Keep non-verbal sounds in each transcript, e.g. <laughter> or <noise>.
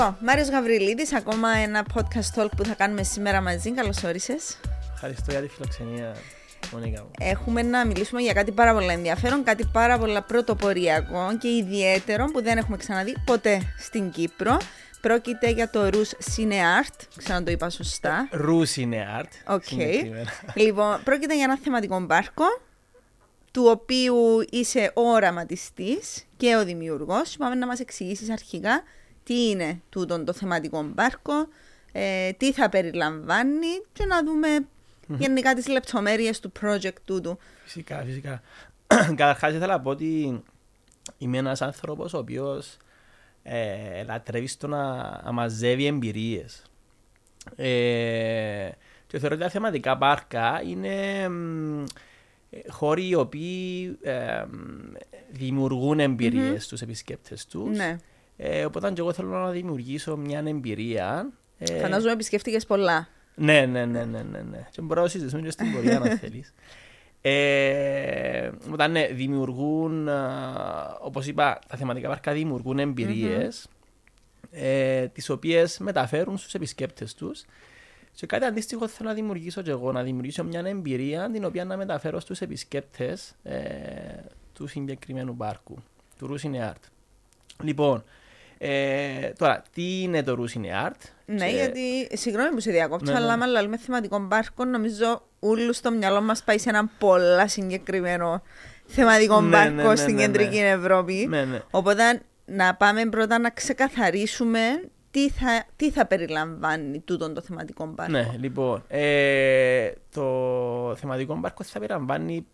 Λοιπόν, Μάριος Γαβριλίδης, ακόμα ένα podcast talk που θα κάνουμε σήμερα μαζί. Καλώς όρισες. Ευχαριστώ για τη φιλοξενία, Μονίκα μου. Έχουμε να μιλήσουμε για κάτι πάρα πολύ ενδιαφέρον, κάτι πάρα πολύ πρωτοποριακό και ιδιαίτερο που δεν έχουμε ξαναδεί ποτέ στην Κύπρο. Πρόκειται για το Rues Cine Art, ξέρω να το είπα σωστά. Rues Cine Art. ΟΚ. συγκεκριμένα. Λοιπόν, πρόκειται για ένα θεματικό πάρκο, του οποίου είσαι ο οραματιστής και ο δημιουργός. Πάμε να μας εξηγήσεις αρχικά τι είναι τούτο το θεματικό μπάρκο, ε, τι θα περιλαμβάνει και να δούμε γενικά τις λεπτομέρειες του project τούτου. Φυσικά, φυσικά. <clears throat> Καταρχάς ήθελα να πω ότι είμαι ένας άνθρωπος ο οποίος ε, λατρεύει στο να, να μαζεύει εμπειρίες. Ε, και θεωρώ ότι τα θεματικά πάρκα είναι μ, ε, χώροι οι οποίοι ε, μ, δημιουργούν εμπειρίες στους επισκέπτες τους. Ναι. Ε, οπότε και εγώ θέλω να δημιουργήσω μια εμπειρία. ε, Φαντάζομαι επισκέφτηκες πολλά. ναι, ναι, ναι, ναι, ναι, ναι. Και μπορώ να συζητήσουμε και στην πορεία αν <laughs> θέλεις. Ε, όταν ναι, δημιουργούν, α, όπως είπα, τα θεματικά πάρκα δημιουργούν εμπειρίες, ε, τις οποίες μεταφέρουν στους επισκέπτες τους και κάτι αντίστοιχο θέλω να δημιουργήσω και εγώ, να δημιουργήσω μια εμπειρία την οποία να μεταφέρω στους επισκέπτες ε, του συγκεκριμένου πάρκου, του Ρούσινε Art. Λοιπόν, ε, τώρα, τι είναι το Ρούσινε Art? Ναι, Και- γιατί, συγγνώμη που σε διακόπτω, Ναι, αλλά ναι. άμα λέμε θεματικό μπάρκο, νομίζω όλου στο μυαλό μας πάει σε ένα πολλά συγκεκριμένο θεματικό Ναι, μπάρκο ναι, ναι, στην ναι, ναι. κεντρική Ευρώπη. Ναι, ναι. Οπότε να πάμε πρώτα να ξεκαθαρίσουμε τι θα, τι θα περιλαμβάνει τούτο το θεματικό μπάρκο. Ναι, λοιπόν, ε, το θεματικό μπάρκο θα περιλαμβάνει,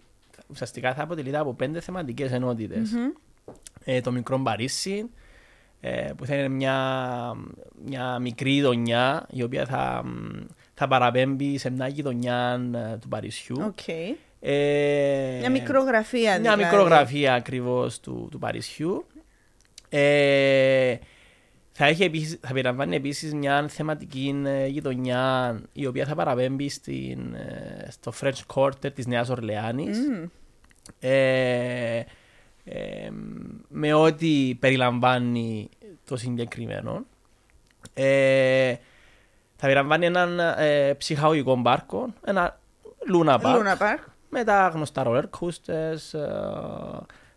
ουσιαστικά θα αποτελείται από πέντε θεματικές ενότητες. Ε, το μικρό Παρίσι, ε, που θα είναι μια, μια μικρή γειτονιά, η οποία θα, μ, θα παραπέμπει σε μια γειτονιά ε, του Παρισιού. ΟΚ. Ε, Μια μικρογραφία μια δηλαδή. μικρογραφία ακριβώς του, του Παρισιού. Ε, θα, έχει επίσης, θα περιλαμβάνει επίσης μια θεματική ε, γειτονιά η οποία θα παραπέμπει στην, ε, στο French Quarter της Νέας Ορλεάνης. Μμμ. Ε, ε, με ό,τι περιλαμβάνει το συγκεκριμένο. Ε, θα περιλαμβάνει έναν ε, ψυχαγωγικό μπάρκο, ένα Luna Park, Luna Park, με τα γνωστά roller coasters, ε,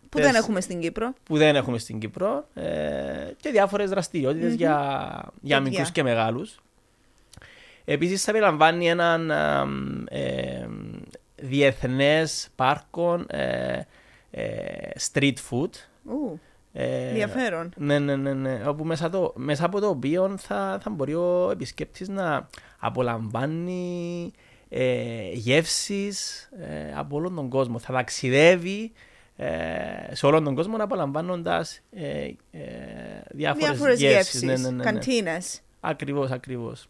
που τες- δεν έχουμε στην Κύπρο. που δεν έχουμε στην Κύπρο ε, και διάφορες δραστηριότητες για, για Παιδιά. μικρούς και μεγάλους. Επίσης θα περιλαμβάνει έναν ε, ε, διεθνές πάρκο ε, ε, street food. Ου, Ε, ενδιαφέρον. ναι, ναι, ναι, ναι. Όπου μέσα, το, μέσα από το οποίο θα, θα μπορεί ο επισκέπτης να απολαμβάνει ε, γεύσεις ε, από όλον τον κόσμο. Θα ταξιδεύει ε, σε όλον τον κόσμο απολαμβάνοντας ε, ε, διάφορες, Διάφορες γεύσεις. γεύσεις, Ναι, ναι, ναι, ναι. καντίνες. Ακριβώς, ακριβώς.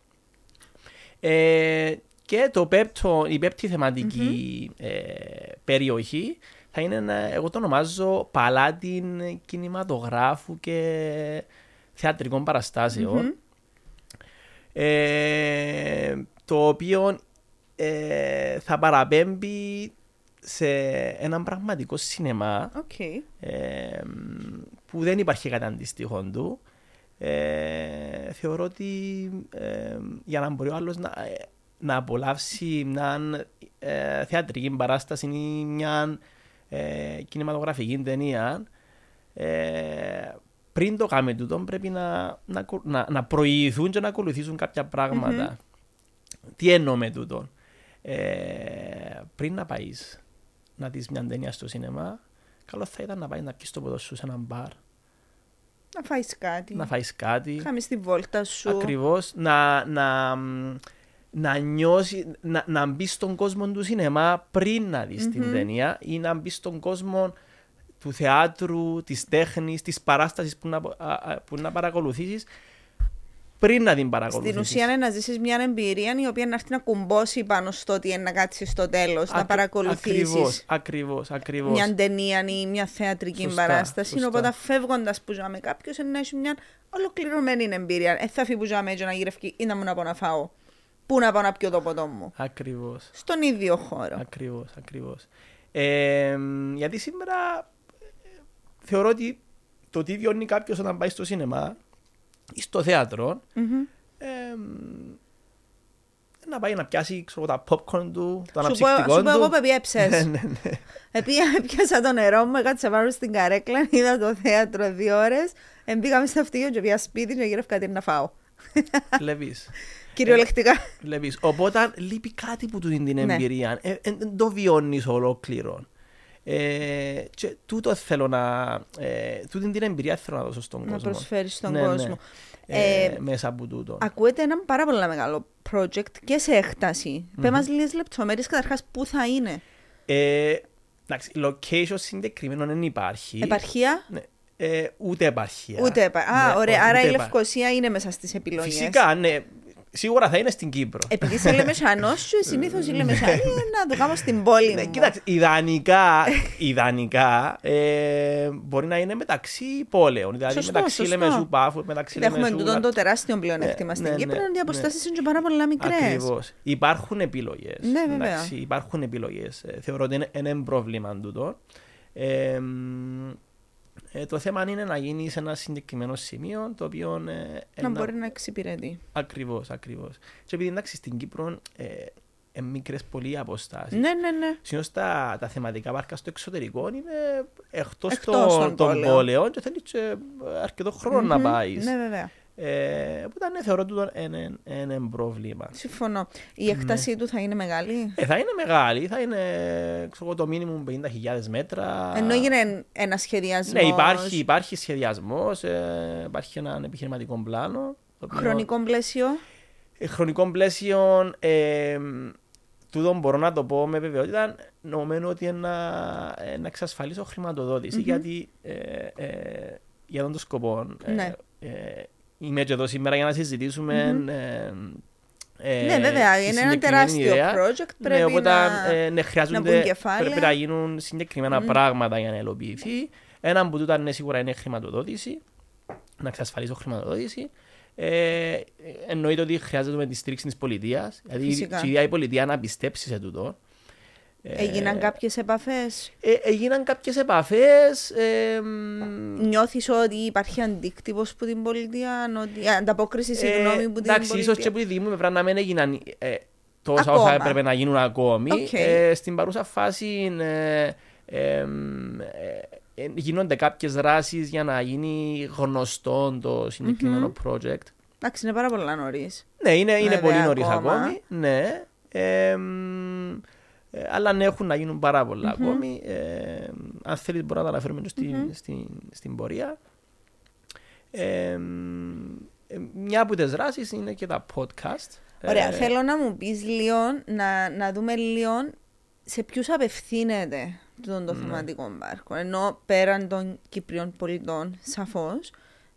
Ε, και το πέμπτο, η πέμπτη θεματική ε, περιοχή θα είναι, ένα- εγώ το ονομάζω παλάτιν κινηματογράφου και θεατρικών παραστάσεων. Ε, το οποίο ε, θα παραπέμπει σε έναν πραγματικό σινεμά ΟΚ. ε, που δεν υπάρχει κάτι αντίστοιχο του. Ε, θεωρώ ότι ε, για να μπορεί ο άλλος να, ε, να απολαύσει μια ε, θεατρική παράσταση ή μια ε, κινηματογραφική ταινία ε, πριν το κάνουμε τούτο πρέπει να, να, ακολου- να, να προηγηθούν και να ακολουθήσουν κάποια πράγματα. Τι εννοώ με τούτο. Ε, πριν να πάεις να δεις μια ταινία στο σινεμά, καλό θα ήταν να πάεις να πιεις το ποδό σου σε ένα μπαρ, Να φάεις κάτι. να φάεις κάτι. Κάνεις τη βόλτα σου. Ακριβώς, να, να, μ, να νιώσει, να, να μπει στον κόσμο του σινεμά πριν να δεις την ταινία ή να μπει στον κόσμο του θεάτρου, της τέχνης, της παράστασης που να, α, α, που να παρακολουθήσεις πριν να την Στην παρακολουθήσεις. ουσία είναι να ζήσεις μια εμπειρία η οποία να έρθει να κουμπώσει πάνω στο ότι είναι να κάτσεις στο τέλος, να Ακ- παρακολουθήσεις Ακριβώς, ακριβώς, ακριβώς. μια ταινία ή μια θεατρική Σωστά, παράσταση. σωστά. Οπότε φεύγοντας που ζάμε κάποιος να έχει μια ολοκληρωμένη εμπειρία. Ε, θα φύγει που ζάμε έτσι να γυρευκεί ή να μου να πάω να φάω. Πού να πάω να πιω το ποτό μου; Ακριβώς. Στον ίδιο χώρο. Ακριβώς, ακριβώς. Ε, γιατί σήμερα ε, θεωρώ ότι το τι βιώνει κάποιος όταν πάει στο σινεμά ή στο θέατρο, Μμμ. ε, να πάει να πιάσει ξέρω, τα popcorn του, το Σου πω, αναψυκτικό σου πω εγώ του. που <laughs> Ναι, πιέψες. ναι, ναι. Επία, πιάσα το νερό μου, έκατσα πάνω στην καρέκλα, <laughs> είδα το θέατρο δύο ώρες, εμπήκαμε στο αυτοκίνητο και πήγα σπίτι και γύρω κάτι να φάω. Βλέπεις. Κυριολεκτικά. Βλέπεις. Οπότε λείπει κάτι που του δίνει την Ναι. εμπειρία. Ε, ε, δεν το βιώνεις ολόκληρο. Ε, και τούτο θέλω να... Ε, τούτη την εμπειρία θέλω να δώσω στον Να κόσμο. προσφέρεις στον Ναι, ναι. κόσμο. Ε, Ε, μέσα από τούτο. Ακούεται ένα πάρα πολύ μεγάλο project και σε έκταση. Mm-hmm. Πε μας λίγες λεπτομέρειες καταρχάς πού θα είναι; Ε, εντάξει, location συγκεκριμένο δεν υπάρχει. Επαρχία, Ναι, ε, ούτε επαρχία. ούτε επα... Α, Ναι, ωραία. όχι, Άρα ούτε η επα- Λευκοσία είναι μέσα στις επιλογές. Φυσικά, ναι. Σίγουρα θα είναι στην Κύπρο. Επειδή είσαι Λεμεσανός σου, συνήθως η Λεμεσανή <laughs> να το κάνω στην πόλη Ναι, μου. κοίταξε, ιδανικά, ιδανικά ε, μπορεί να είναι μεταξύ πόλεων. Δηλαδή Σωστό, μεταξύ σωστό. Λεμεσού Πάφου, μεταξύ Κοίτα, Έχουμε Λεμεσού. τούτο το τεράστιο πλεονέκτημα Ναι, στην ναι, Κύπρο, ναι, ότι οι ναι. αποστάσεις είναι και πάρα πολύ μικρές. Ακριβώς. Υπάρχουν επιλογές. Ναι, βέβαια. Εντάξει, υπάρχουν επιλογές. Ε, θεωρώ ότι είναι ένα πρόβλημα τούτο. Ε, μ, ε, το θέμα είναι να γίνει σε ένα συγκεκριμένο σημείο το οποίο. Ε, Να ένα- μπορεί να εξυπηρετεί. Ακριβώς, ακριβώς. Και επειδή εντάξει στην Κύπρο ε, ε, μικρές πολύ αποστάσεις. Ναι, ναι, ναι. Συνήθως τα, τα θεματικά πάρκα στο εξωτερικό είναι εκτός, Εκτός των, των των πόλεων. πόλεων και θέλεις και αρκετό χρόνο να Μμμ. πάεις. Ναι, βέβαια. Ε, οπότε ναι, θεωρώ τούτο ένα, ένα πρόβλημα. Συμφωνώ. Η έκτασή του θα είναι μεγάλη; Ε, θα είναι μεγάλη, θα είναι ξέρω, εγώ, το μήνυμο 50.000 μέτρα. Ενώ έγινε ένα σχεδιασμός; Ναι, υπάρχει, υπάρχει σχεδιασμός, ε, υπάρχει ένα επιχειρηματικό πλάνο. το οποίο- Χρονικό πλαίσιο; Ε, χρονικό πλαίσιο, ε, τούτο μπορώ να το πω με βεβαιότητα, νομίζω ότι είναι να, ε, να εξασφαλίσω χρηματοδότηση, γιατί ε, ε, για τον το σκοπό ε, Ναι. Ε, είμαι και εδώ σήμερα για να συζητήσουμε ε, ε, ναι, βέβαια. τη Είναι ένα συγκεκριμένη τεράστιο ιδέα. project. Ναι, Πρέπει οπότε να... ε, ναι, χρειάζονται, μπουν κεφάλαια. πρέπει να γίνουν συγκεκριμένα πράγματα για να υλοποιηθεί. Ένα από τούτα ναι, σίγουρα είναι χρηματοδότηση, να εξασφαλίσω χρηματοδότηση. Ε, εννοείται ότι χρειάζεται τη στήριξη της πολιτείας. Δηλαδή Φυσικά. η ίδια η πολιτεία να πιστέψει σε τούτο. Ε, Έγιναν κάποιες επαφές; ε, έγιναν κάποιες επαφές. Ε, μ, Νιώθεις ότι υπάρχει αντίκτυπος που την πολιτεία, ότι... ανταπόκριση συγγνώμη που την Ε, εντάξει, ίσως πολιτεία; και από τη δική μου πλευρά να μην έγιναν ε, τόσα Ακόμα. όσα έπρεπε να γίνουν ακόμη. ΟΚ. Ε, στην παρούσα φάση ε, ε, μ, ε, ε, γίνονται κάποιες δράσεις για να γίνει γνωστό το συγκεκριμένο project. Εντάξει, είναι πάρα πολλά νωρίς. Ναι, είναι, είναι Βέβαια, πολύ νωρίς ακόμα. ακόμη. Ναι. Ε, μ, ε, αλλά ναι, έχουν να γίνουν πάρα πολλά ακόμη. Ε, αν θέλεις, μπορούμε να τα αναφέρουμε και στην, στην, στην πορεία. Ε, μ, ε, μια από τις δράσεις είναι και τα podcast. Ωραία, Ε, θέλω να μου πεις λίγο, να, να δούμε λίγο σε ποιους απευθύνεται τον Ναι. το θεματικό πάρκο. Ενώ πέραν των Κυπριών πολιτών, σαφώς,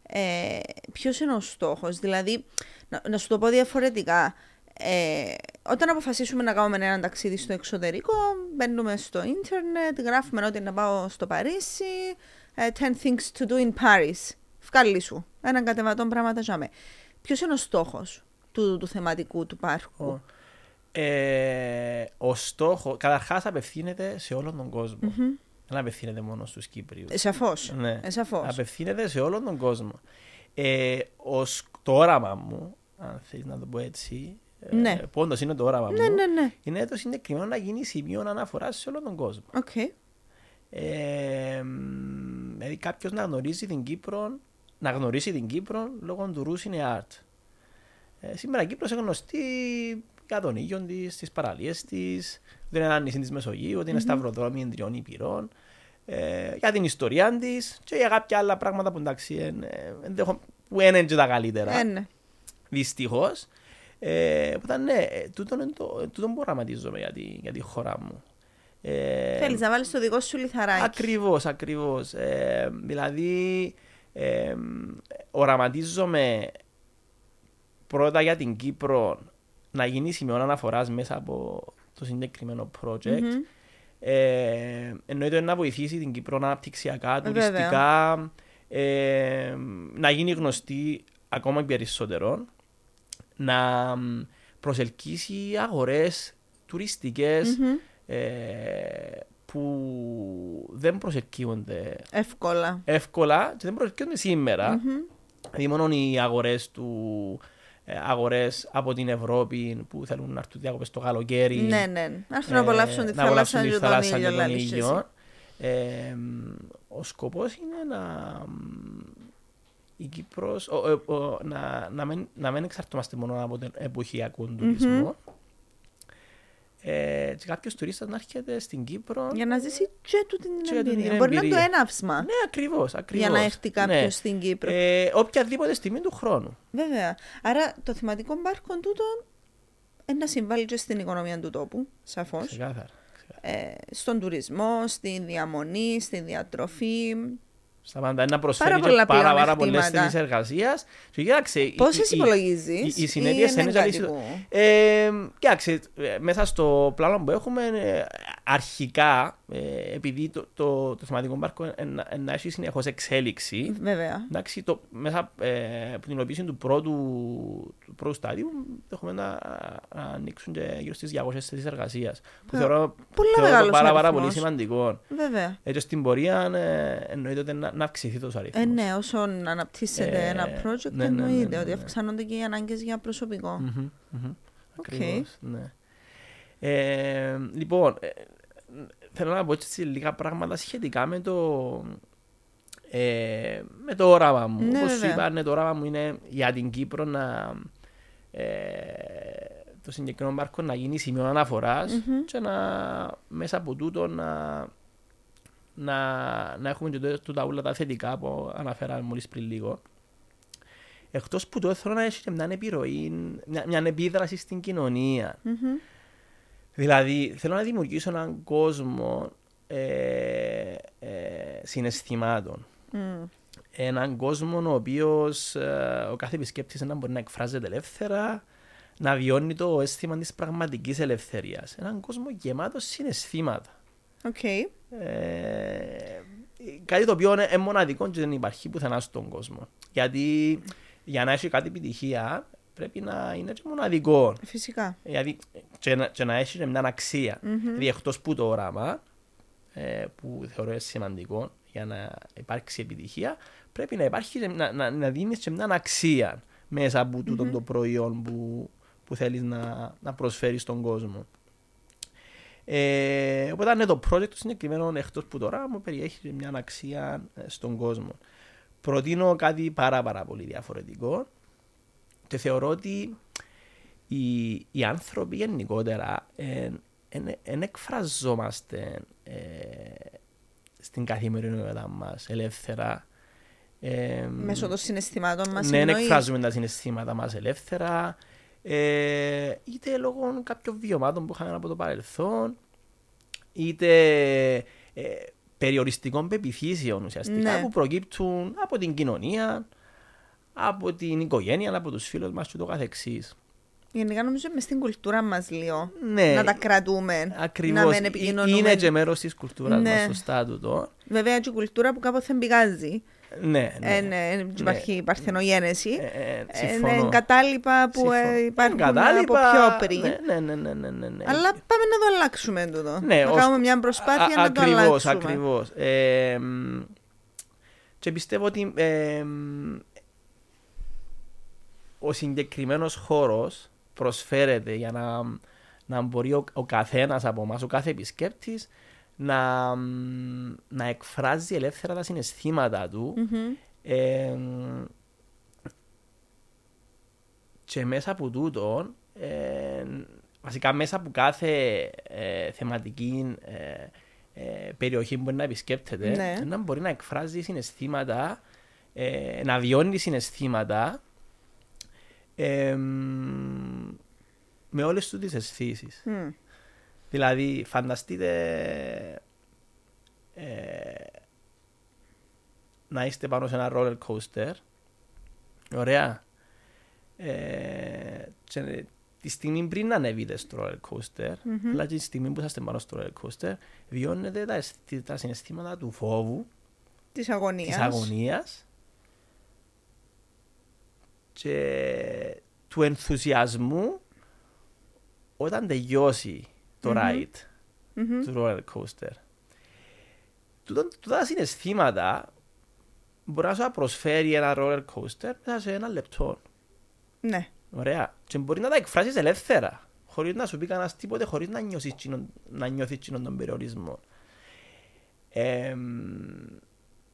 ε, ποιος είναι ο στόχος. Δηλαδή, να, να σου το πω διαφορετικά, ε, όταν αποφασίσουμε να κάνουμε ένα ταξίδι στο εξωτερικό, μπαίνουμε στο ίντερνετ, γράφουμε ότι να πάω στο Παρίσι, ε, 10 things to do in Paris. Βγάλει σου. Έναν κατεβατόν πράγματα για Ποιος είναι ο στόχος του, του θεματικού του πάρκου; ο, ε, ο στόχο, καταρχάς απευθύνεται σε όλον τον κόσμο. Δεν απευθύνεται μόνο στους Κύπριους. Ε, σαφώς. Ναι. Ε, σαφώς. Απευθύνεται σε όλον τον κόσμο. Ε, ως, το όραμα μου, αν θέλει να το πω έτσι, ε, Ναι. πόντος είναι το όραμα Ναι, μου, ναι, ναι. είναι το συγκεκριμένο να γίνει σημείο αναφοράς σε όλον τον κόσμο. ΟΚ. Ε, μ, δηλαδή κάποιος να γνωρίζει την Κύπρο, να γνωρίσει την Κύπρο λόγω του Rues Cine Art. Ε, σήμερα η Κύπρος είναι γνωστή για τον ήλιο της, τις παραλίες της, ότι είναι ένα νησί της Μεσογείου, ότι είναι σταυροδρόμι τριών υπηρών, ε, για την ιστορία της και για κάποια άλλα πράγματα που εντάξει εν, ε, ενδεχο- που δεν είναι και τα καλύτερα. Ε, ναι. Δυστυχώς. Ε, που ήταν, ναι, ε, τούτον, είναι το, τούτον προγραμματίζομαι για τη, για τη χώρα μου. Ε, Θέλεις να βάλεις το δικό σου λιθαράκι. Ακριβώς, ακριβώς. Ε, δηλαδή, ε, οραματίζομαι πρώτα για την Κύπρο να γίνει σημείο αναφοράς μέσα από το συγκεκριμένο project. Μμμ. Ε, εννοείται να βοηθήσει την Κύπρο αναπτυξιακά, Βέβαια. τουριστικά, ε, να γίνει γνωστή ακόμα περισσότερο, να μ, προσελκύσει αγορές τουριστικές Μμμ. ε, που δεν προσελκύονται Εύκολα. εύκολα και δεν προσελκύονται σήμερα. Μμμ. Δηλαδή μόνο οι αγορές του ε, αγορές από την Ευρώπη που θέλουν να έρθουν διακοπές το καλοκαίρι. Ναι, ναι. Να έρθουν να ε, απολαύσουν τη να απολαύσουν θάλασσα τη και τον θάλασσα ήλιο, και τον λαλείς εσύ. ήλιο. Ε, ο σκοπός είναι να η Κύπρος ο, ο, ο, να, να, μην, να μην εξαρτώμαστε μόνο από τον εποχιακό τουρισμό. Ε, και κάποιος τουρίστας να έρχεται στην Κύπρο. Για να ζήσει και του την Και του εμπειρία. την Μπορεί να είναι το εμπειρία. έναυσμα Ναι, ακριβώς, ακριβώς. για να έρθει κάποιος Ναι. στην Κύπρο. Ε, οποιαδήποτε στιγμή του χρόνου. Βέβαια. Άρα το θεματικό πάρκο τούτο είναι να συμβάλλει και στην οικονομία του τόπου, σαφώς. Ξεκάθαρα. Ε, στον τουρισμό, στη διαμονή, στη διατροφή. Στα πάντα να προσφέρει Πάρα και πολλά πάρα, πάρα πολλές πλεονεκτήματα. θέσεις εργασίας. Και κοίταξε, οι- Πόσε οι- οι- υπολογίζει, οι- οι συνέπειες θα είναι κάτι ζαλίσιο- που... Ε, κοίταξε, ε, μέσα στο πλάνο που έχουμε, ε, αρχικά, ε, επειδή το, το, το θεματικό πάρκο ε, να- ε, να έχει συνεχώς εξέλιξη, Βέβαια. εντάξει, το, μέσα ε, από την υλοποίηση του πρώτου, του πρώτου στάδιου, έχουμε να, να ανοίξουν και γύρω στις 200 θέσεις εργασίας. Που Ε, θεωρώ, πολλά θεωρώ μεγάλος πάρα, πάρα αριθμός. πολύ σημαντικό. Βέβαια. Έτσι στην πορεία ε, εννοείται ότι να, να αυξηθεί τόσο αριθμό. Ε, ναι, όσο αναπτύσσεται Ε, ένα project, ναι, ναι, ναι, εννοείται ναι, ότι ναι. αυξάνονται και οι ανάγκες για προσωπικό. Μμμ, μμμ. ΟΚ. Ακριβώς, ναι. Ε, λοιπόν, ε, θέλω να πω έτσι λίγα πράγματα σχετικά με το, ε, με το όραμα μου. Ναι, Όπως σου βέβαια. είπα, ναι, το όραμα μου είναι για την Κύπρο να ε, το συγκεκριμένο πάρκο να γίνει σημείο αναφοράς Μμμ. και να μέσα από τούτο να, να, να έχουμε και το- τούτα όλα τα θετικά που αναφέραμε μόλις πριν λίγο. Εκτός που το θέλω να έχει και μια επιρροή, μια, μια επίδραση στην κοινωνία. Μμμ. Δηλαδή, θέλω να δημιουργήσω έναν κόσμο ε, ε, συναισθημάτων. Μμ. Έναν κόσμο ο οποίος ο κάθε επισκέπτης να μπορεί να εκφράζεται ελεύθερα, να βιώνει το αίσθημα της πραγματικής ελευθερίας. Έναν κόσμο γεμάτο συναισθήματα. ΟΚ. Ε, κάτι το οποίο είναι μοναδικό και δεν υπάρχει πουθενά στον κόσμο. Γιατί για να έχει κάτι επιτυχία πρέπει να είναι και μοναδικό. Φυσικά. Δηλαδή και να, και να έχεις και μια αξία. Μμμ. Δηλαδή εκτός που το όραμα ε, που θεωρώ είναι σημαντικό για να υπάρξει επιτυχία πρέπει να υπάρχει και να, να, να δίνεις και μια αξία μέσα από τούτο το προϊόν που, που θέλεις να, να προσφέρεις στον κόσμο. Ε, οπότε ναι, το project το συγκεκριμένο εκτός που το όραμα περιέχει και μια αξία ε, στον κόσμο. Προτείνω κάτι πάρα πάρα πολύ διαφορετικό και θεωρώ ότι οι, οι άνθρωποι γενικότερα δεν εκφραζόμαστε ε, στην καθημερινότητα μας ελεύθερα. Ε, Μέσω των συναισθημάτων μας. ναι, δεν εκφράζουμε τα συναισθήματα μας ελεύθερα. Ε, είτε λόγω κάποιων βιωμάτων που είχαμε από το παρελθόν, είτε ε, περιοριστικών πεπιθήσεων ουσιαστικά Ναι. που προκύπτουν από την κοινωνία, από την οικογένεια, από τους φίλους μας και το καθεξής. Γενικά νομίζω μες στην κουλτούρα μας λίγο. Ναι, Να τα κρατούμε. ακριβώς. Να μην Ε, επικοινωνούμε. Είναι και μέρος της κουλτούρας Ναι. μας, σωστά τούτο. Βέβαια και η κουλτούρα που κάποτε πηγάζει. Ναι, ναι. Ε, ναι, δεν υπάρχει παρθενογένεση. Ε, ε, Ε, συμφωνώ. Είναι κατάλοιπα που Συμφωνώ. ε, υπάρχουν Εγκατάλειπα, από πιο πριν. Ναι, ναι, ναι, ναι, ναι, ναι, ναι. Αλλά πάμε να το αλλάξουμε τούτο. Ναι, να ως- κάνουμε μια προσπάθεια Α- να το ακριβώς, αλλάξουμε. Ακριβώς, Ε, μ, και πιστεύω ότι ε, μ, ο συγκεκριμένος χώρος προσφέρεται για να, να μπορεί ο, ο καθένας από εμάς, ο κάθε επισκέπτης, να, μ, να εκφράζει ελεύθερα τα συναισθήματα του Μμμ. ε, και μέσα από τούτο, ε, βασικά μέσα από κάθε ε, θεματική ε, ε, περιοχή που μπορεί να επισκέπτεται, Ναι. να μπορεί να εκφράζει συναισθήματα, ε, να βιώνει συναισθήματα ε, με όλες του τις αισθήσεις. Μμ. Δηλαδή, φανταστείτε ε, να είστε πάνω σε ένα roller coaster. Ωραία. Ε, και τη στιγμή πριν να ανέβείτε στο roller coaster, Μμμ. αλλά και τη στιγμή που είσαστε πάνω στο roller coaster, βιώνετε τα, αισθη- τα συναισθήματα του φόβου, Της αγωνίας. της αγωνίας και του ενθουσιασμού όταν τελειώσει το Μμμ. ride Μμμ. του roller coaster. Τούτας, τούτα τα συναισθήματα μπορεί να σου προσφέρει ένα roller coaster μέσα σε ένα λεπτό. Ναι. Ωραία. Και μπορεί να τα εκφράσεις ελεύθερα. Χωρίς να σου πει κανένας τίποτε, χωρίς να νιώσεις, τσινον, να νιώθεις τσινον τον περιορισμό. Ε,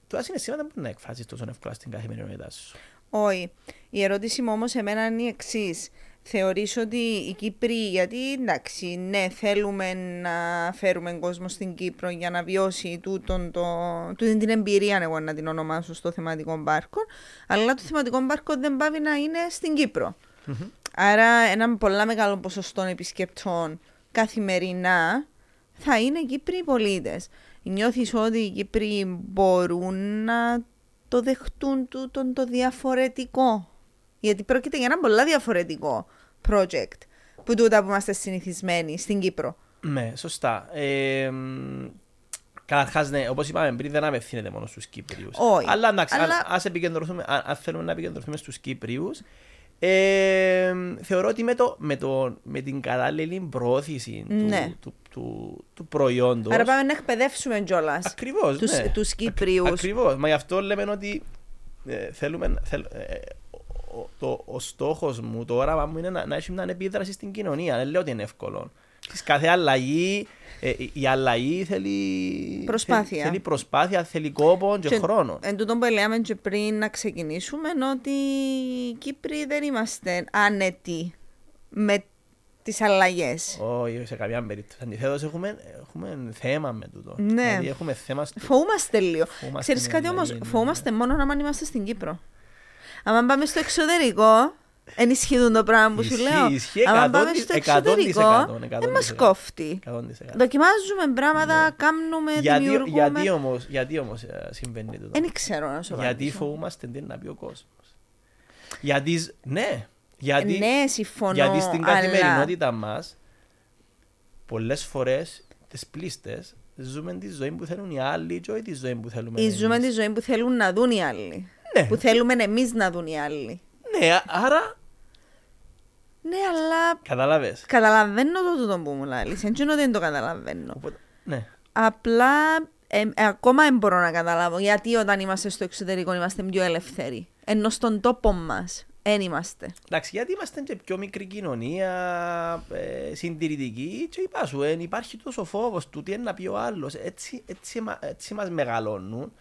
τώρα συναισθήματα μπορεί να εκφράσεις τόσο εύκολα στην καθημερινότητά σου. Όχι. Η ερώτηση μου όμως εμένα είναι η εξής. Θεωρείς ότι οι Κύπροι, γιατί εντάξει, ναι, θέλουμε να φέρουμε κόσμο στην Κύπρο για να βιώσει τούτον το, τούτη την εμπειρία, εγώ να την ονομάσω στο θεματικό πάρκο, αλλά το θεματικό πάρκο δεν πάβει να είναι στην κυπρο Άρα ένα πολύ μεγάλο ποσοστό επισκεπτών καθημερινά θα είναι Κύπροι πολίτες. Νιώθεις ότι οι Κύπροι μπορούν να το δεχτούν τούτον το διαφορετικό. Γιατί πρόκειται για ένα πολύ διαφορετικό project που τούτα που είμαστε συνηθισμένοι στην Κύπρο. Ναι, σωστά. Ε, Καταρχάς, ναι, όπως είπαμε πριν, δεν απευθύνεται μόνο στους Κύπριους. Αλλά εντάξει, Αλλά... αν, επικεντρωθούμε, αν, θέλουμε να επικεντρωθούμε στους Κύπριους, ε, θεωρώ ότι με, το, με, το, με την κατάλληλη προώθηση ναι. του, του, του, του προϊόντος... Άρα πάμε να εκπαιδεύσουμε κιόλας τους, ναι. τους Κύπριους. Ακριβώς. Μα γι' αυτό λέμε ότι ε, θέλουμε... Θέλ, ε, ο, το, ο στόχος μου, το όραμα μου είναι να, να έχει μια επίδραση στην κοινωνία. Δεν λέω ότι είναι εύκολο. Στις κάθε αλλαγή, ε, η αλλαγή θέλει προσπάθεια, θέλει, προσπάθεια, θέλει κόπο και, και χρόνο. Εν τούτο που λέμε και πριν να ξεκινήσουμε, ότι οι Κύπροι δεν είμαστε άνετοι με τις αλλαγές. Όχι, σε καμιά περίπτωση. Αντιθέτως, έχουμε, έχουμε θέμα με τούτο. Ναι. Δηλαδή, έχουμε θέμα στο... Φοβούμαστε λίγο. Ξέρεις κάτι όμως, ναι. φοβούμαστε μόνο να είμαστε στην Κύπρο. Αν πάμε στο εξωτερικό, ενισχύουν το πράγμα που σου λέω. Ισχύει, Αν πάμε στο εξωτερικό, δεν μας κόφτει. Δοκιμάζουμε πράγματα, ναι. κάνουμε, γιατί, δημιουργούμε. Γιατί όμω γιατί όμως ε, συμβαίνει το Δεν ξέρω να σου Γιατί φοβούμαστε τι να πει ο κόσμος. Γιατί, ναι, γιατί, ναι, συμφωνώ, γιατί στην καθημερινότητα αλλά... μας πολλές φορές τις πλήστες ζούμε τη ζωή που θέλουν οι άλλοι και όχι τη ζωή που θέλουμε εμείς. Ζούμε τη ζωή που θέλουν να δουν οι άλλοι. Ναι. Που θέλουμε εμείς να δουν οι άλλοι. Ναι, άρα ναι, αλλά. Κατάλαβε. Καταλαβαίνω το τούτο που μου λέει. Έτσι ότι δεν το καταλαβαίνω. Οπότε, ναι. Απλά ε, ε, ακόμα δεν μπορώ να καταλάβω γιατί όταν είμαστε στο εξωτερικό είμαστε πιο ελεύθεροι. Ενώ στον τόπο μας δεν είμαστε. Εντάξει, γιατί είμαστε και πιο μικρή κοινωνία, ε, συντηρητική και είπα σου, ε, υπάρχει τόσο φόβος του τι είναι να πει ο άλλος. Έτσι, έτσι, έτσι, έτσι μας μεγαλώνουν.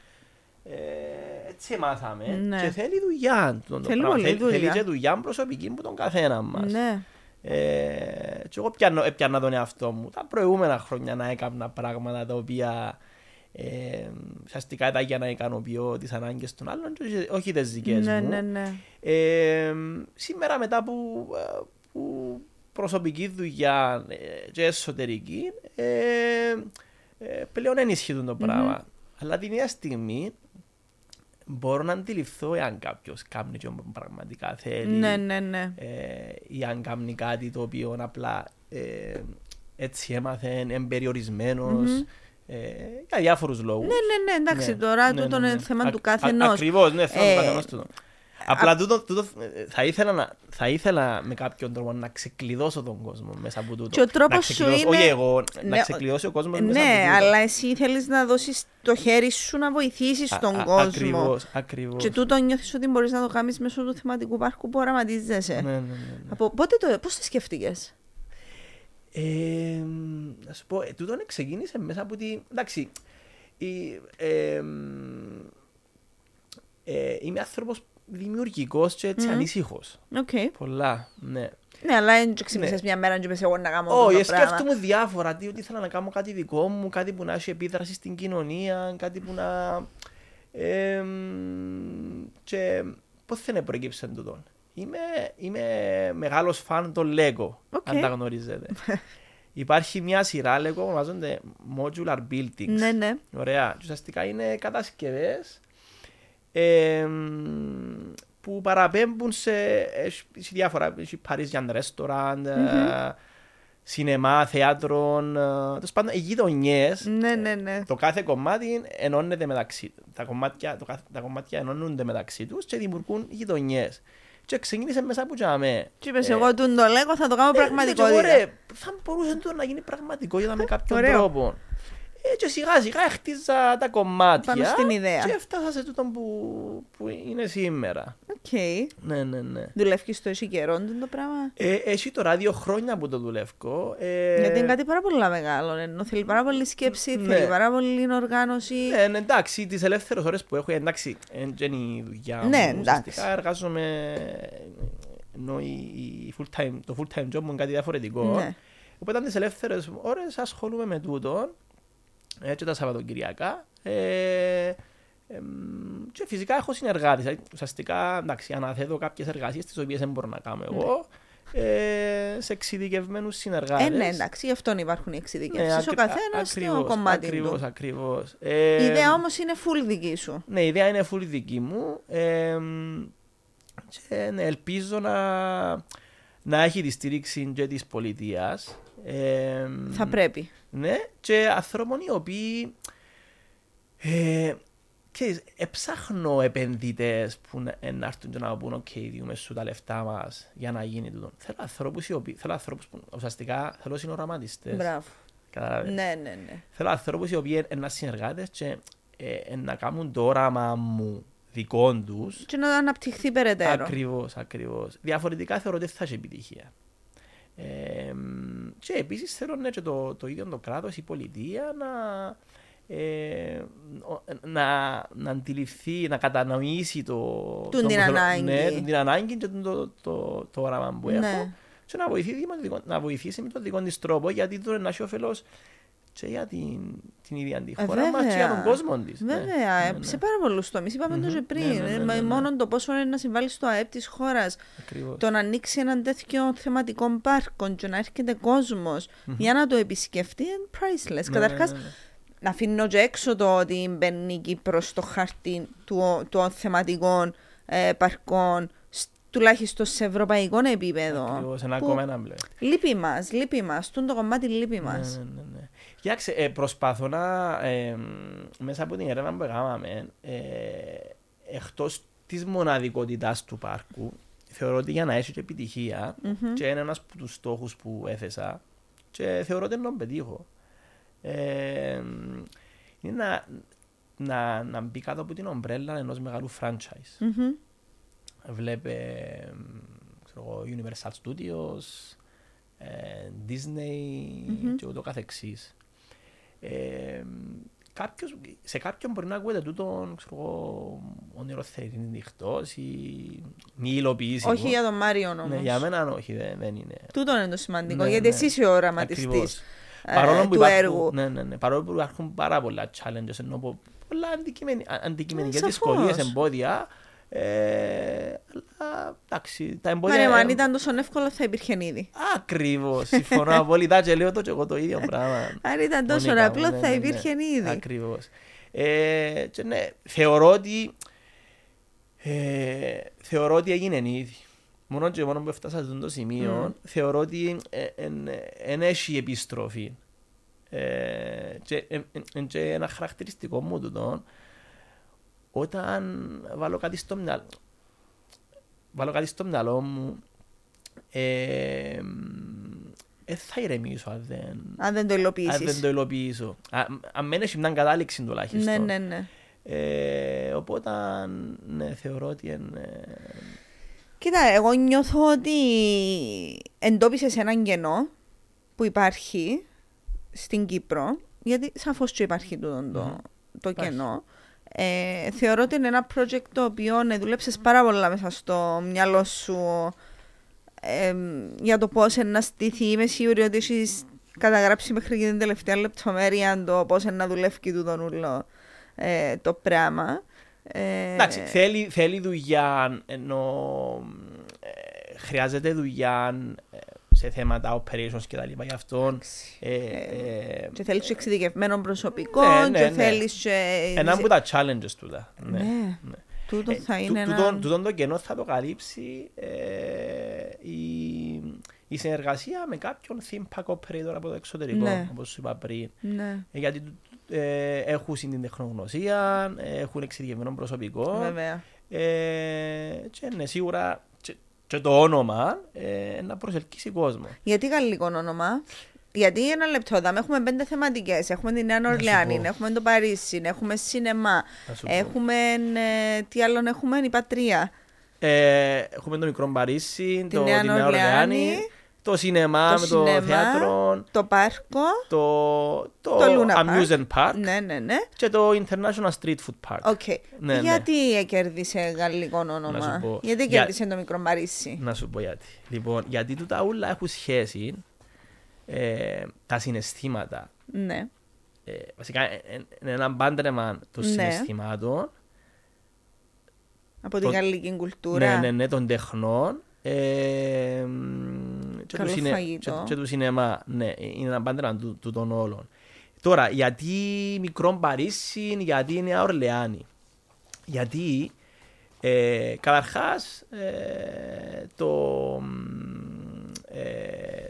Ε, έτσι μάθαμε ναι. και θέλει δουλειά. Θέλει, θέλει, δουλειά. θέλει και δουλειά προσωπική που τον καθένα μας. Ναι. Ε, και εγώ πιάνω, έπιανα τον εαυτό μου τα προηγούμενα χρόνια να έκανα πράγματα τα οποία ε, ουσιαστικά ήταν για να ικανοποιώ τις ανάγκες των άλλων και όχι τις δικές ναι, μου. Ναι, ναι. Ε, σήμερα μετά που, που προσωπική δουλειά και εσωτερική πλέον ενισχύουν το πραγμα Αλλά την ίδια στιγμή μπορώ να αντιληφθώ εάν κάποιος κάνει και πραγματικά θέλει. Ναι, ναι, ναι. Ε, ή αν κάνει κάτι το οποίο απλά ε, έτσι έμαθε, εμπεριορισμένο. Mm-hmm. Ε, για διάφορους λόγους. Ναι, ναι, ναι, εντάξει, ναι, τώρα ναι, τούτο ναι, είναι ναι. θέμα του κάθε ενός. Ακριβώς, ναι, θέμα του καθενό του. Απλά τούτο, τούτο, θα, ήθελα να, θα ήθελα με κάποιον τρόπο να ξεκλειδώσω τον κόσμο μέσα από τούτο. Και ο τρόπος σου είναι. Όχι εγώ, ναι, να ξεκλειδώσει ο κόσμος ναι, μέσα από τούτο. Ναι, αλλά εσύ θέλεις να δώσεις το χέρι σου να βοηθήσεις τον κόσμο. Ακριβώς, ακριβώς. Και τούτο νιώθεις ότι μπορείς να το κάνεις μέσω του θεματικού πάρκου που οραματίζεσαι. Ναι, ναι, ναι, ναι. Από πότε το, πώς το σκέφτηκες; Ε, να σου πω, ε, τούτο ξεκίνησε μέσα από τη. Εντάξει. Η, ε, ε, είμαι άνθρωπος δημιουργικός και έτσι mm. ανήσυχο. Okay. Πολλά, ναι. Ναι, αλλά δεν ξύπνησε ναι. μια μέρα και πες εγώ να κάνω Όχι, σκέφτομαι διάφορα. Τι, ότι ήθελα να κάνω κάτι δικό μου, κάτι που να έχει επίδραση στην κοινωνία, κάτι που να. Ε, και πώς δεν προέκυψε τούτο. Είμαι, είμαι μεγάλος φαν των Lego, okay. αν τα γνωρίζετε. <laughs> Υπάρχει μια σειρά Lego που ονομάζονται Modular Buildings. Ναι, ναι. Ωραία. Και ουσιαστικά είναι κατασκευές ε, που παραπέμπουν σε, σε διάφορα Parisian restaurant, mm-hmm. σινεμά, θέατρο, τέλος πάντων γειτονιές. Ναι, ναι, ναι. Το κάθε κομμάτι ενώνεται μεταξύ του. Τα κομμάτια, το, τα κομμάτια ενώνονται μεταξύ τους και δημιουργούν γειτονιές. Και ξεκίνησε μέσα από τζιαμέ. Και είπες, ε, εγώ του το λέγω, θα το κάνω ε, πραγματικότητα. Ωραία, θα μπορούσε να γίνει πραγματικότητα με κάποιον τρόπο. Ε, και σιγά σιγά έχτιζα τα κομμάτια. Πάνω στην ιδέα. Και έφτασα σε τούτο που, που είναι σήμερα. ΟΚ. Ναι, ναι, ναι. Δουλεύει το εσύ καιρό του το πράγμα; Ε, έχει τώρα δύο χρόνια που το δουλεύω. Ε, Γιατί είναι κάτι πάρα πολύ μεγάλο. Ενώ θέλει πάρα πολύ σκέψη, Ναι. θέλει πάρα πολύ οργάνωση. Ναι, ναι, εντάξει, τις ελεύθερες ώρες που έχω, εντάξει, δεν είναι η δουλειά μου. Ναι, εντάξει. Ουσιαστικά εργάζομαι. Ενώ η- η full time, το full time job μου είναι κάτι διαφορετικό. Ναι. Οπότε τις ελεύθερες ώρες ασχολούμαι με τούτο. Έτσι τα Σαββατοκυριακά. Ε, εμ, και φυσικά έχω συνεργάτες. Ουσιαστικά εντάξει, αναθέτω κάποιες εργασίες τις οποίες δεν μπορώ να κάνω εγώ. Ε, σε εξειδικευμένους συνεργάτες. Ε, ναι, εντάξει, γι' αυτόν υπάρχουν οι εξειδικεύσεις. ο καθένας στο κομμάτι ακριβώς, του. Ακριβώς. Η Ε, ιδέα όμως είναι full δική σου. ναι, η ιδέα είναι full δική μου. Ε, και ναι, ελπίζω να, να έχει τη στήριξη και της πολιτείας. Ε, Θα πρέπει. Ναι, και ανθρώπων οι οποίοι ε, ξέρεις, εψάχνω επενδυτές που να, ε, να έρθουν και να πούν «ΟΚ, διούμε σου τα λεφτά μας για να γίνει τούτο». Θέλω ανθρώπους, οι οποίοι, θέλω ανθρώπους που ουσιαστικά θέλω συνοραματιστές. Μπράβο. Καταλάβες. Ναι, ναι, ναι. Θέλω ανθρώπους οι οποίοι είναι να συνεργάτες και ε, ε, να κάνουν το όραμα μου δικών τους. Και να αναπτυχθεί περαιτέρω. Ακριβώς, ακριβώς. Διαφορετικά θεωρώ ότι δεν θα έχει επιτυχία. Ε, μ, και επίσης θέλω ναι, και το, το ίδιο το κράτος, η πολιτεία να, ε, ο- να, να αντιληφθεί, να κατανοήσει το, Τούν το την που θέλω- ανάγκη. Ναι, τούν την ανάγκη και το, το, το, το όραμα που έχω Ναι. και να βοηθήσει, με το δικό, να βοηθήσει με τον δικό της τρόπο γιατί τώρα να έχει όφελος και για την, την ίδια τη Ε, χώρα μας και για τον βέβαια. κόσμο της. ναι. Βέβαια, Ναι, ε, ναι, σε πάρα πολλούς τομείς. Είπαμε το και πριν. Ναι, ναι, ναι, Ε, ναι, ναι. Μόνο το πόσο είναι να συμβάλλει στο ΑΕΠ της χώρας. Ακριβώς. Το να ανοίξει έναν τέτοιο θεματικό πάρκο και να έρχεται κόσμος για να το επισκεφτεί είναι priceless. Ναι, Καταρχάς, ναι, ναι, ναι. να αφήνω και έξω το ότι μπαίνει η Κύπρος στο χάρτη του- των θεματικών ε, παρκών, σ- τουλάχιστον σε ευρωπαϊκό επίπεδο. Ακριβώς, ένα που ακόμα ένα μπλε. Λείπει μας, λείπει μας. Τούν το κομμάτι λείπει μας. Ναι, ναι, ναι, ναι. Κοιτάξτε, ε, προσπαθώ να, ε, μέσα από την έρευνα που έκαναμε, ε, εκτός της μοναδικότητας του πάρκου, θεωρώ ότι για να έχει και επιτυχία, και είναι ένας από τους στόχους που έθεσα, και θεωρώ ότι να τον πετύχω, ε, είναι να, να, να μπει κάτω από την ομπρέλα ενός μεγάλου franchise. Μμμ. Βλέπε ξέρω εγώ, Universal Studios, ε, Disney και ούτω καθεξής. Ε, κάποιος, σε κάποιον μπορεί να ακούγεται τούτο, ξέρω εγώ, όνειρο θερινή νυχτός ή μη υλοποιήσιμος. Όχι για τον Μάριο όμως. Ναι, για μένα όχι, δεν, δεν είναι. Τούτο είναι το σημαντικό, Ναι, γιατί ναι. εσύ είσαι ο οραματιστής Ακριβώς. ε, Παρόλο που του υπάρχουν, έργου. ναι, ναι, ναι, παρόλο που υπάρχουν πάρα πολλά challenges, ενώ πο- πολλά αντικειμενι, α- αντικειμενικές Ε, δυσκολίες, σαφώς. εμπόδια, ε, αλλά εντάξει, τα εμπόδια... Μα ναι, μα αν ήταν τόσο εύκολο θα υπήρχε ήδη. Ακριβώς, συμφωνώ <laughs> απόλυτα και λέω το και εγώ το ίδιο <laughs> πράγμα. Αν ήταν τόσο Μονίκα μου, απλό ναι, θα ναι, υπήρχε ναι. ήδη. Ακριβώς. Ε, και ναι, θεωρώ ότι ε, θεωρώ ότι έγινε ήδη. Μόνο και μόνο που έφτασα σε αυτό το σημείο, θεωρώ ότι δεν έχει επιστροφή. Ε, και, ε, ε, ε, και ένα χαρακτηριστικό μου τούτο, όταν βάλω κάτι στο μυαλό, βάλω κάτι στο μυαλό μου, ε, ε, θα ηρεμήσω αν δεν, Αν δεν το αν δεν υλοποιήσεις. το υλοποιήσω. Α- Αν μένει έχει μια κατάληξη Ναι, τουλάχιστον. ναι, ναι. Ε, οπότε ναι, θεωρώ ότι είναι... Κοίτα, εγώ νιώθω ότι εντόπισες έναν κενό που υπάρχει στην Κύπρο, γιατί σαφώς και υπάρχει τούτο το, Μμμ. το Υπάρχει. κενό. Ε, θεωρώ ότι είναι ένα project το οποίο ναι, δούλεψες πάρα πολλά μέσα στο μυαλό σου ε, για το πώς είναι να στηθεί. Είμαι σίγουρη ότι έχεις καταγράψει μέχρι και την τελευταία λεπτομέρεια το πώς είναι να δουλεύει τούτο ούλο ε, το πράγμα. Ε, Εντάξει, θέλει, θέλει δουλειά, ενώ ε, χρειάζεται δουλειά ε, σε θέματα operations και τα λοιπά. Γι' αυτό ε, ε, Και θέλεις και εξειδικευμένο προσωπικό Ναι, ναι, και ναι. θέλεις και... ένα από τα challenges τούτα. Ναι. Ναι. ναι. Τούτο Ε, θα του- είναι τούτον- ένα... τούτον το κενό θα το καλύψει ε, η, η συνεργασία με κάποιον theme park operator από το εξωτερικό, Ναι. όπως σου είπα πριν. Ναι, Ε, γιατί ε, έχουν την τεχνογνωσία, ε, έχουν εξειδικευμένο προσωπικό. βέβαια. Ε, και ναι, σίγουρα και, και το όνομα ε, να προσελκύσει κόσμο. Γιατί γαλλικό όνομα, Γιατί ένα λεπτό, εδώ έχουμε πέντε θεματικές. Έχουμε τη Νέα σου Ορλεάνη, πω. έχουμε το Παρίσι, έχουμε σινεμά. Να σου πω. Έχουμε. ε, τι άλλο έχουμε, η Πατρία. Ε, έχουμε το μικρό Παρίσι, Τη το, Νέα τη Νέα Ορλεάνη, Ορλεάνη, το σινεμά το με το σινεμά, θέατρο, Το πάρκο. το, το, Το Luna Park. amusement park Ναι, ναι, ναι. και το International Street Food Park. ΟΚ. Ναι, ναι. γιατί κέρδισε γαλλικό Να όνομα. σου πω. Γιατί Για- κέρδισε το μικρό Παρίσι. Να σου πω γιατί. Λοιπόν, γιατί τούτα όλα έχουν σχέση ε, τα συναισθήματα. Ναι. Ε, βασικά ε, ε, είναι ένα πάντρεμα των Ναι. συναισθημάτων Από Το- τη γαλλική κουλτούρα. ναι, ναι, ναι, των τεχνών ε, μ, και, του Καλό σινε- φαγητό. και, και του σινεμά. Ναι, είναι ένα πάντρεμα του, του των όλων. Τώρα, γιατί μικρό Παρίσι, γιατί η Νέα Ορλεάνη; Γιατί ε, καταρχάς ε, το, μ, ε,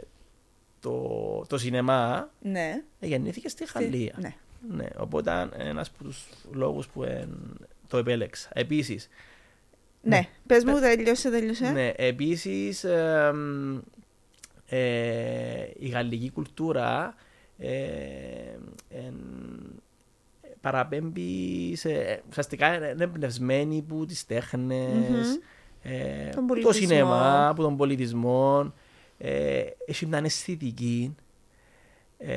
το, το σινεμά Ναι. ε, γεννήθηκε στη Γαλλία. Ναι. Ναι, οπότε ένας από τους λόγους που εν- το επέλεξα. Επίσης, Ναι. Πες μου, τελειώσε, τελειώσε. ναι, επίσης, εμ, ε, η γαλλική κουλτούρα ε, εν- παραπέμπει σε, ουσιαστικά είναι εμπνευσμένη από τις τέχνες, ε, Τον που το πολιτισμό. σινεμά, από τον πολιτισμό, ε, έχει μια αισθητική. Ε,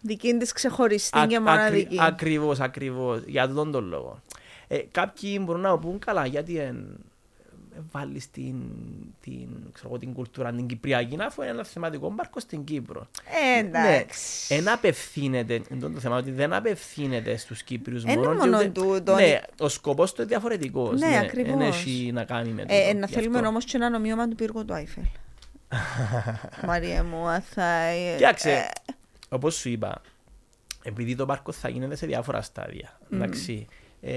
Δική της ξεχωριστή Ακ- και ακρι- μοναδική. Ακριβώς, ακριβώς. Για αυτόν τον λόγο. Ε, κάποιοι μπορούν να πούν καλά γιατί εν, βάλεις την, την, ξέρω, εγώ, την κουλτούρα την Κυπριακή αφού είναι ένα θεματικό πάρκο στην Κύπρο. Ε, εντάξει. Εν απευθύνεται, εν τω το θέμα ότι δεν απευθύνεται στους Κύπριους Εν είναι μόνο. μόνο και ούτε- τούτο. Ναι, ο σκοπός του είναι διαφορετικός. Ναι, ναι, ακριβώς. Εν έχει να κάνει με Ε, τούτο, ε, να γι' θέλουμε αυτό. όμως και ένα ομοίωμα του πύργου του Άιφελ. <laughs> Μαρία μου, αν θα. ε, Κοίταξε, ε, όπως σου είπα, επειδή το πάρκο θα γίνεται σε διάφορα στάδια, εντάξει, ε,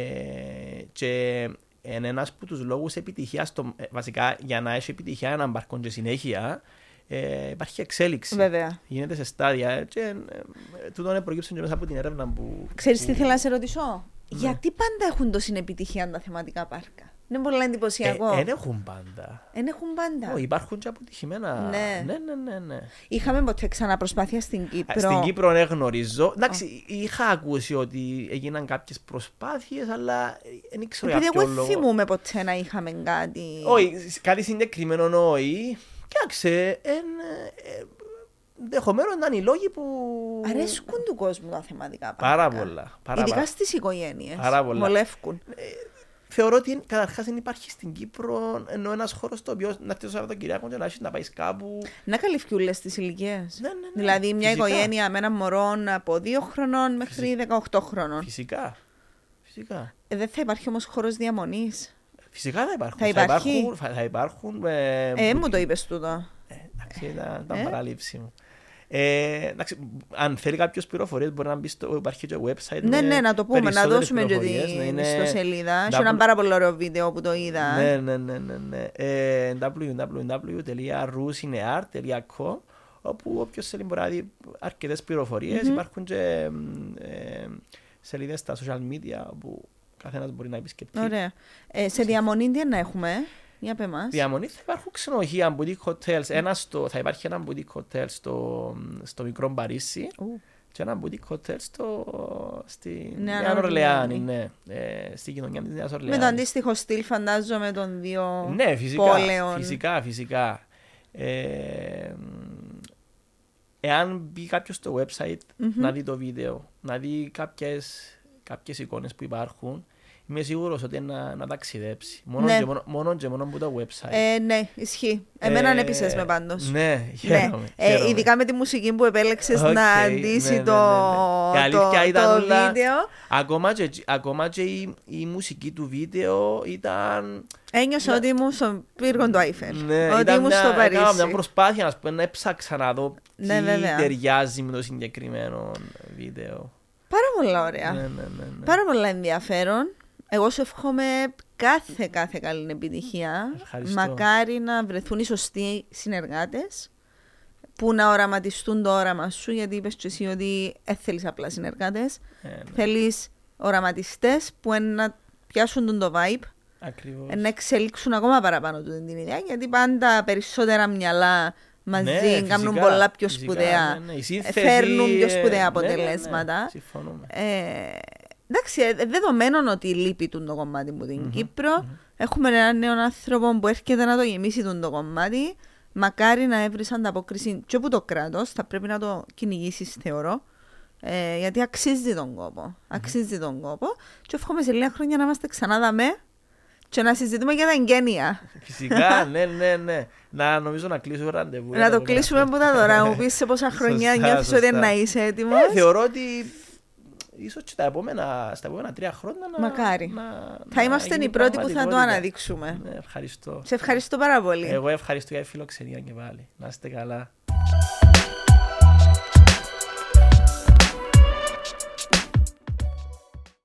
και είναι ένας από τους λόγους επιτυχίας, το, ε, βασικά για να έχει επιτυχία έναν πάρκο και συνέχεια, ε, υπάρχει εξέλιξη. Βέβαια. Γίνεται σε στάδια ε, και ε, ε, τούτο είναι προκύψει και μέσα από την έρευνα που... Ξέρεις που- τι θέλω να σε ρωτήσω; Ναι. Γιατί πάντα έχουν τόση επιτυχία τα θεματικά πάρκα; Είναι πολύ εντυπωσιακό. Ε, Δεν έχουν πάντα. Δεν έχουν πάντα. Ω, υπάρχουν και αποτυχημένα. Ναι. ναι, ναι, ναι. ναι. Είχαμε ποτέ ξαναπροσπάθεια στην Κύπρο. Στην Κύπρο δεν γνωρίζω. Εντάξει, είχα ακούσει ότι έγιναν κάποιες προσπάθειες, αλλά δεν ξέρω Επειδή για εγώ ποιο λόγο. θυμούμαι ποτέ να είχαμε κάτι. Όχι, κάτι συγκεκριμένο όχι. Κοίταξε, εν, ε, ενδεχομένως να είναι οι λόγοι που. Αρέσκουν του κόσμου τα θεματικά πάρκα. Πάρα πολλά. Πάρα Ειδικά πολλά. στις οικογένειες. Πάρα πολλά. Μολεύκουν. Θεωρώ ότι καταρχάς δεν υπάρχει στην Κύπρο ενώ ένας χώρος το οποίος να έρθει το Σαββατοκυριακό και να έχει να πάει κάπου. Να καλυφθεί όλε τις ηλικίες. Ναι, ναι, ναι. Δηλαδή, μια Φυσικά. οικογένεια με έναν μωρό από 2 χρονών μέχρι 18 χρονών. Φυσικά. Φυσικά. Ε, δεν θα υπάρχει όμως χώρος διαμονής. Φυσικά θα υπάρχουν. Θα υπάρχει. υπάρχουν. Θα, θα υπάρχουν ε, Ε, μου το είπες τούτο. Ε, Εντάξει, ήταν, ήταν Ε. παράληψη μου. Ε, εντάξει, αν θέλει κάποιος πληροφορίες, μπορεί να μπει στο. Υπάρχει και website. Ναι, με ναι, να το πούμε, να περισσότερες δώσουμε και πληροφορίες, την ναι, είναι ιστοσελίδα. Έχει W- ένα πάρα πολύ ωραίο βίντεο που το είδα. Ναι, ναι, ναι, ναι. ναι. Ε, www.rusineart.com όπου όποιος θέλει μπορεί να δει αρκετές πληροφορίες. Υπάρχουν και ε, σελίδες στα social media όπου καθένας μπορεί να επισκεφτεί. Ωραία. Ε, σε διαμονή τι να έχουμε, για πε μας. Διαμονή θα υπάρχουν ξενοδοχεία, boutique hotels. Ένα στο, θα υπάρχει ένα boutique hotel στο, στο μικρό Παρίσι Ου, και ένα boutique hotel στο, στη Νέα Νέα Ορλεάνη, Ορλεάνη. ναι, ε, στη κοινωνία της Νέας Με το Ορλεάνης. αντίστοιχο στυλ φαντάζομαι των δύο Ναι, φυσικά, πόλεων. φυσικά, φυσικά. Ε, μ, εάν μπει κάποιος στο website να δει το βίντεο, να δει κάποιες, κάποιες εικόνες που υπάρχουν, είμαι σίγουρος ότι να, να ταξιδέψει. Μόνο, Ναι. και μόνο, μόνο και μόνο από το website. Ε, ναι, ισχύει. Εμένα Ε, ανέπισες με πάντως. Ναι, Ναι. χαίρομαι. Ε, χαίρομαι. ειδικά με τη μουσική που επέλεξες Οκ, να ναι, αντίσει ναι, ναι, το, ναι, ναι. Η το, αλήθεια ήταν το όλα- βίντεο. Ακόμα και, ακόμα και η, η μουσική του βίντεο ήταν... Ένιωσα ότι ήμουν στον πύργο του Άιφελ. Ναι, ότι ήταν ήμουν μια, στο έκανα Παρίσι. μια προσπάθεια να, πούμε, να έψαξα να δω τι Ναι, βέβαια. ταιριάζει με το συγκεκριμένο βίντεο. Πάρα πολλά ωραία. Ναι, ναι, ναι, ναι. Πάρα πολλά ενδιαφέρον. Εγώ σου εύχομαι κάθε κάθε καλή επιτυχία. Ευχαριστώ. Μακάρι να βρεθούν οι σωστοί συνεργάτες που να οραματιστούν το όραμα σου, γιατί είπες και εσύ ότι δεν θέλεις απλά συνεργάτες. Ε, ναι, Θέλεις οραματιστές που είναι να πιάσουν τον το vibe, Ακριβώς. να εξελίξουν ακόμα παραπάνω του την ιδέα, γιατί πάντα περισσότερα μυαλά μαζί, Ναι, κάνουν φυσικά, πολλά πιο φυσικά, σπουδαία. ναι, ναι. Η ε, σύνθεση, Φέρνουν πιο ε, σπουδαία ναι, ναι, ναι, αποτελέσματα. συμφωνούμε. Ε, εντάξει, ε, δεδομένων ότι λείπει τον το κομμάτι μου την κυπρο Έχουμε έναν νέο άνθρωπο που έρχεται να το γεμίσει τον το κομμάτι. Μακάρι να έβρεις ανταπόκριση και από το κράτος. Θα πρέπει να το κυνηγήσεις, θεωρώ. Ε, γιατί αξίζει τον κόπο. Αξίζει τον κόπο. Και εύχομαι σε λίγα χρόνια να είμαστε ξανά δαμέ και να συζητούμε για τα εγγένεια. Φυσικά, <laughs> ναι, ναι, ναι. Να νομίζω να κλείσουμε ραντεβού. να το κλείσουμε από τα δώρα. Μου πεις σε πόσα χρόνια Σωστά, νιώθεις ότι σωστά. να είσαι έτοιμος. Ε, θεωρώ ότι ίσως και τα επόμενα, στα επόμενα τρία χρόνια να, Μακάρι. να, θα να είμαστε γίνει οι πρώτοι που θα το πραγματικότητα. αναδείξουμε. Ναι, ευχαριστώ. Σε ευχαριστώ πάρα πολύ. Εγώ ευχαριστώ για τη φιλοξενία και πάλι. Να είστε καλά.